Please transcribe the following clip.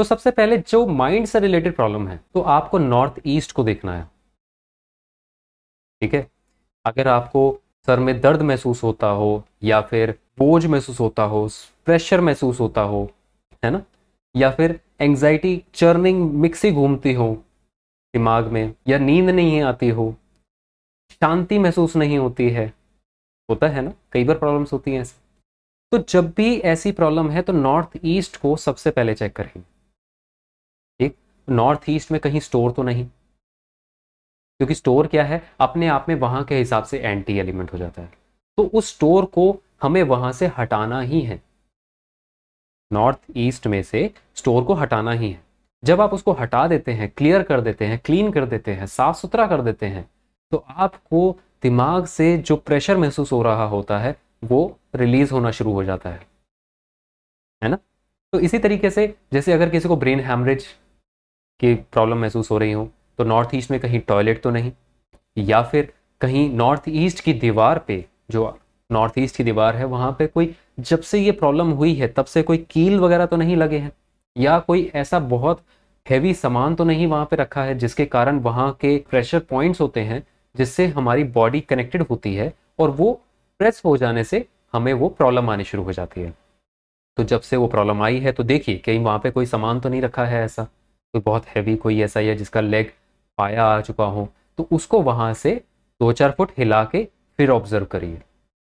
तो सबसे पहले जो माइंड से रिलेटेड प्रॉब्लम है तो आपको नॉर्थ ईस्ट को देखना है। ठीक है? अगर आपको सर में दर्द महसूस होता हो, या फिर बोझ महसूस होता हो प्रेशर महसूस होता हो, है ना? या फिर एंजाइटी चर्निंग मिक्सी घूमती हो दिमाग में, या नींद नहीं आती हो, शांति महसूस नहीं होती है, होता है ना? कई बार प्रॉब्लम्स होती हैं ऐसे। तो जब भी ऐसी प्रॉब्लम है तो नॉर्थ ईस्ट को सबसे पहले चेक करेंगे नॉर्थ ईस्ट में कहीं स्टोर तो नहीं? क्योंकि स्टोर क्या है? अपने आप में वहाँ के हिसाब से एंटी एलिमेंट हो जाता है। तो उस स्टोर को हमें वहाँ से हटाना ही है। नॉर्थ ईस्ट में से स्टोर को हटाना ही है। जब आप उसको हटा देते हैं क्लियर कर देते हैं क्लीन कर देते हैं, साफ़ सुथरा कर देते हैं तो आपको दिमाग से जो प्रेशर महसूस हो रहा होता है, वो रिलीज़ होना शुरू हो जाता है। है ना? तो इसी तरीके से, जैसे अगर किसी को ब्रेन हैमरेज की प्रॉब्लम महसूस हो रही हो तो नॉर्थ ईस्ट में कहीं टॉयलेट तो नहीं? या फिर कहीं नॉर्थ ईस्ट की दीवार पे जो नॉर्थ ईस्ट की दीवार है, वहाँ पे कोई, जब से ये प्रॉब्लम हुई है, तब से कोई कील वगैरह तो नहीं लगे हैं? या कोई ऐसा बहुत हैवी सामान तो नहीं वहाँ पे रखा है, जिसके कारण वहाँ के प्रेशर पॉइंट्स होते हैं, जिससे हमारी बॉडी कनेक्टेड होती है और वो प्रेस हो जाने से हमें वो प्रॉब्लम आनी शुरू हो जाती है। तो जब से वो प्रॉब्लम आई है तो देखिए, कहीं वहाँ पे कोई सामान तो नहीं रखा है ऐसा। कोई बहुत हैवी कोई ऐसा या जिसका लेग पाया आ चुका हो तो उसको वहाँ से दो चार फुट हिला के फिर ऑब्ज़र्व करिए।